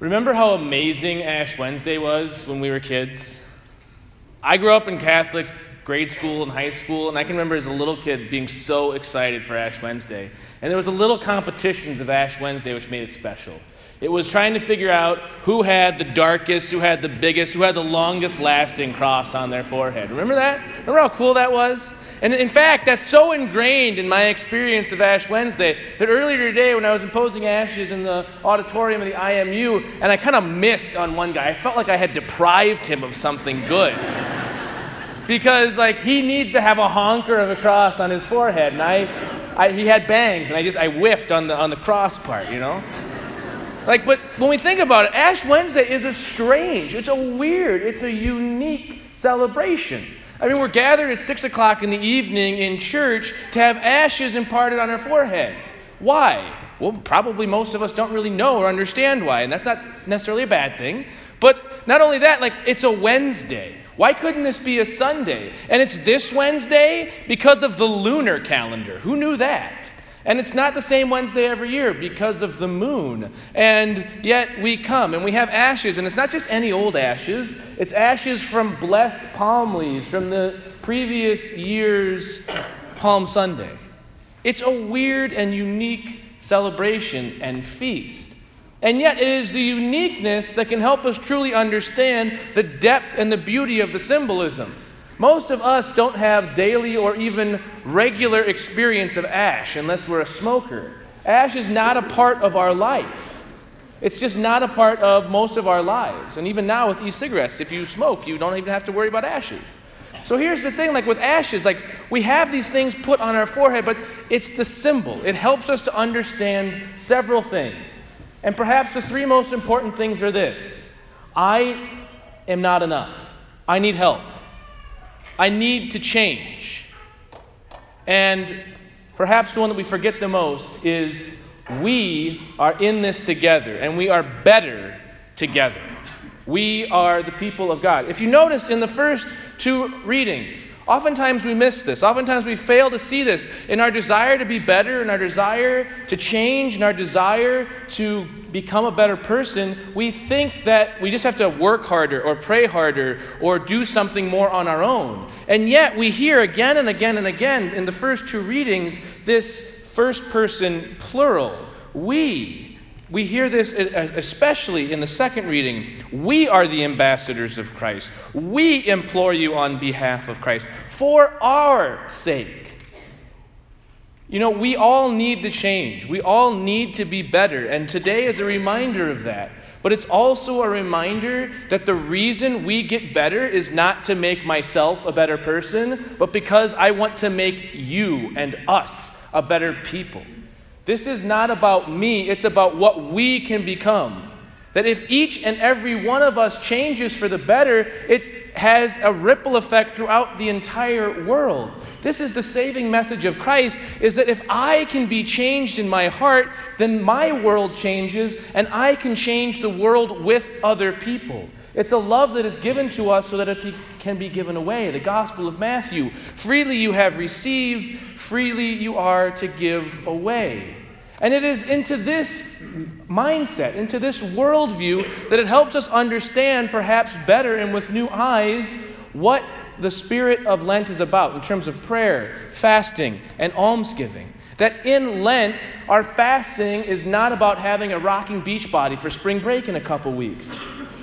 Remember how amazing Ash Wednesday was when we were kids? I grew up in Catholic grade school and high school, and I can remember as a little kid being so excited for Ash Wednesday. And there was a little competitions of Ash Wednesday which made it special. It was trying to figure out who had the darkest, who had the biggest, who had the longest lasting cross on their forehead. Remember that? Remember how cool that was? And in fact, that's so ingrained in my experience of Ash Wednesday that earlier today, when I was imposing ashes in the auditorium of the IMU, and I kind of missed on one guy, I felt like I had deprived him of something good. because, like, he needs to have a honker of a cross on his forehead, and I, I, he had bangs, and I just, I whiffed on the, on the cross part, you know? Like, but when we think about it, Ash Wednesday is a strange, it's a weird, it's a unique celebration. I mean, we're gathered at 6 o'clock in the evening in church to have ashes imparted on our forehead. Why? Well, probably most of us don't really know or understand why, and that's not necessarily a bad thing. But not only that, like, it's a Wednesday. Why couldn't this be a Sunday? And it's this Wednesday because of the lunar calendar. Who knew that? And it's not the same Wednesday every year because of the moon. And yet we come and we have ashes, and it's not just any old ashes, it's ashes from blessed palm leaves from the previous year's Palm Sunday. It's a weird and unique celebration and feast. And yet, it is the uniqueness that can help us truly understand the depth and the beauty of the symbolism. Most of us don't have daily or even regular experience of ash unless we're a smoker. Ash is not a part of our life. It's just not a part of most of our lives. And even now with e-cigarettes, if you smoke, you don't even have to worry about ashes. So here's the thing like with ashes, like we have these things put on our forehead, but it's the symbol. It helps us to understand several things. And perhaps the three most important things are this I am not enough. I need help. I need to change. And perhaps the one that we forget the most is we are in this together and we are better together. We are the people of God. If you notice in the first two readings, Oftentimes we miss this. Oftentimes we fail to see this. In our desire to be better, in our desire to change, in our desire to become a better person, we think that we just have to work harder or pray harder or do something more on our own. And yet we hear again and again and again in the first two readings this first person plural. We. We hear this especially in the second reading. We are the ambassadors of Christ. We implore you on behalf of Christ for our sake. You know, we all need to change. We all need to be better. And today is a reminder of that. But it's also a reminder that the reason we get better is not to make myself a better person, but because I want to make you and us a better people. This is not about me, it's about what we can become. That if each and every one of us changes for the better, it has a ripple effect throughout the entire world. This is the saving message of Christ is that if I can be changed in my heart, then my world changes and I can change the world with other people. It's a love that is given to us so that it can be given away. The Gospel of Matthew freely you have received, freely you are to give away. And it is into this mindset, into this worldview, that it helps us understand perhaps better and with new eyes what the spirit of Lent is about in terms of prayer, fasting, and almsgiving. That in Lent, our fasting is not about having a rocking beach body for spring break in a couple weeks.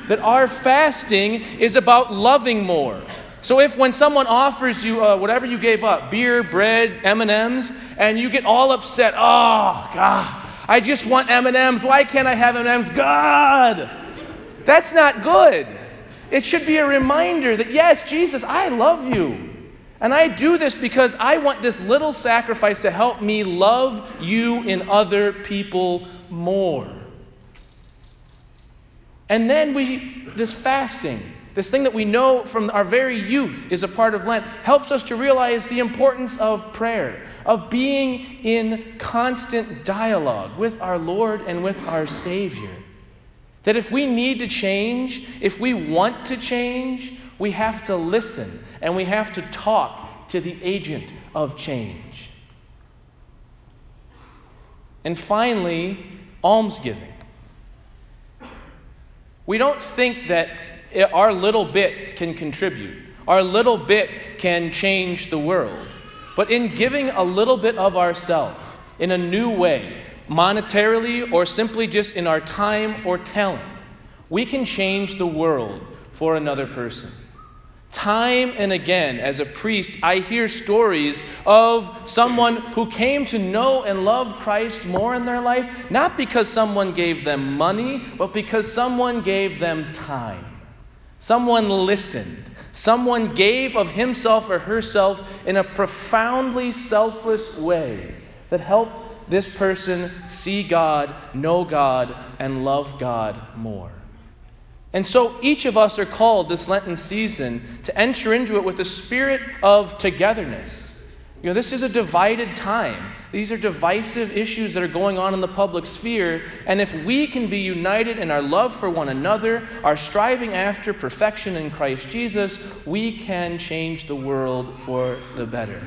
That our fasting is about loving more. So if when someone offers you uh, whatever you gave up, beer, bread, M&Ms, and you get all upset, oh God, I just want M&Ms. Why can't I have M&Ms? God, that's not good. It should be a reminder that yes, Jesus, I love you. And I do this because I want this little sacrifice to help me love you and other people more. And then we, this fasting, this thing that we know from our very youth is a part of Lent, helps us to realize the importance of prayer, of being in constant dialogue with our Lord and with our Savior. That if we need to change, if we want to change, we have to listen and we have to talk to the agent of change. And finally, almsgiving. We don't think that our little bit can contribute, our little bit can change the world. But in giving a little bit of ourselves in a new way, monetarily or simply just in our time or talent, we can change the world for another person. Time and again, as a priest, I hear stories of someone who came to know and love Christ more in their life, not because someone gave them money, but because someone gave them time. Someone listened. Someone gave of himself or herself in a profoundly selfless way that helped this person see God, know God, and love God more. And so each of us are called this Lenten season to enter into it with a spirit of togetherness. You know, this is a divided time. These are divisive issues that are going on in the public sphere. And if we can be united in our love for one another, our striving after perfection in Christ Jesus, we can change the world for the better.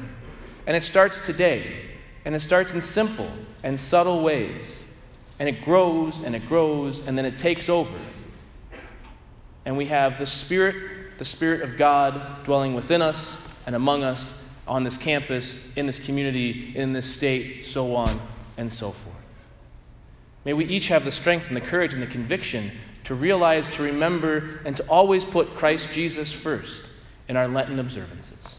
And it starts today. And it starts in simple and subtle ways. And it grows and it grows and then it takes over and we have the Spirit, the Spirit of God dwelling within us and among us on this campus, in this community, in this state, so on and so forth. May we each have the strength and the courage and the conviction to realize, to remember, and to always put Christ Jesus first in our Lenten observances.